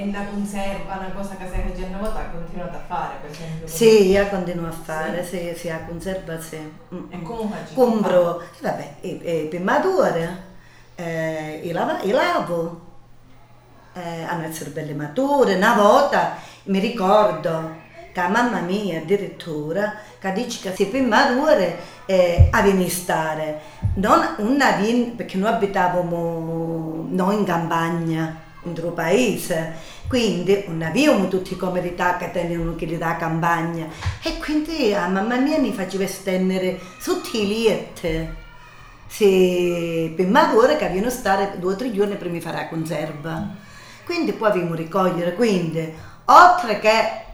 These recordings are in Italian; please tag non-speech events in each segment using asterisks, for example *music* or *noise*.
E la conserva, una cosa che stai facendo ora, ha continuato a fare, per esempio? Sì, io continuo a fare, sì, sì, la conserva sì. Mm, E mm. come faccio? Compro, vabbè, i, i pimature, eh, i, lava, i lavo, eh, hanno essere belle mature. Una volta mi ricordo che mamma mia addirittura che dice che se pimature eh, a stare, non una vin, perché noi abitavamo noi in campagna, un paese, quindi non avevamo tutte le comodità che tenevano quelli da campagna e quindi a mamma mia mi faceva stendere sottiliette se per madure che avevano stare due o tre giorni prima di fare la conserva. Quindi poi abbiamo ricogliere, quindi oltre che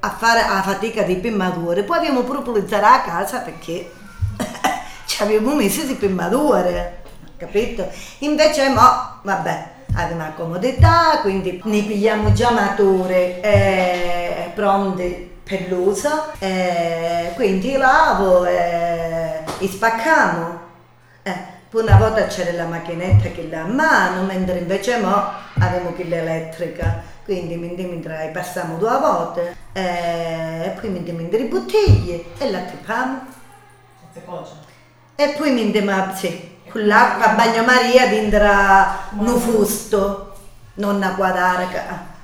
a fare la fatica di pimature, poi abbiamo pulizzato la casa perché *coughs* ci abbiamo messo di pimature, capito? Invece mo, vabbè, abbiamo la comodità, quindi ne pigliamo già mature eh, pronte per l'uso, eh, quindi lavo e e spacchiamo. Eh, poi una volta c'era la macchinetta che la mano, mentre invece mo abbiamo quella elettrica. Quindi mentre passiamo due volte eh, e poi mentre le bottiglie e la coce. E poi mentre sì, con l'acqua a bagnomaria dentro un fusto, non a guardare. che-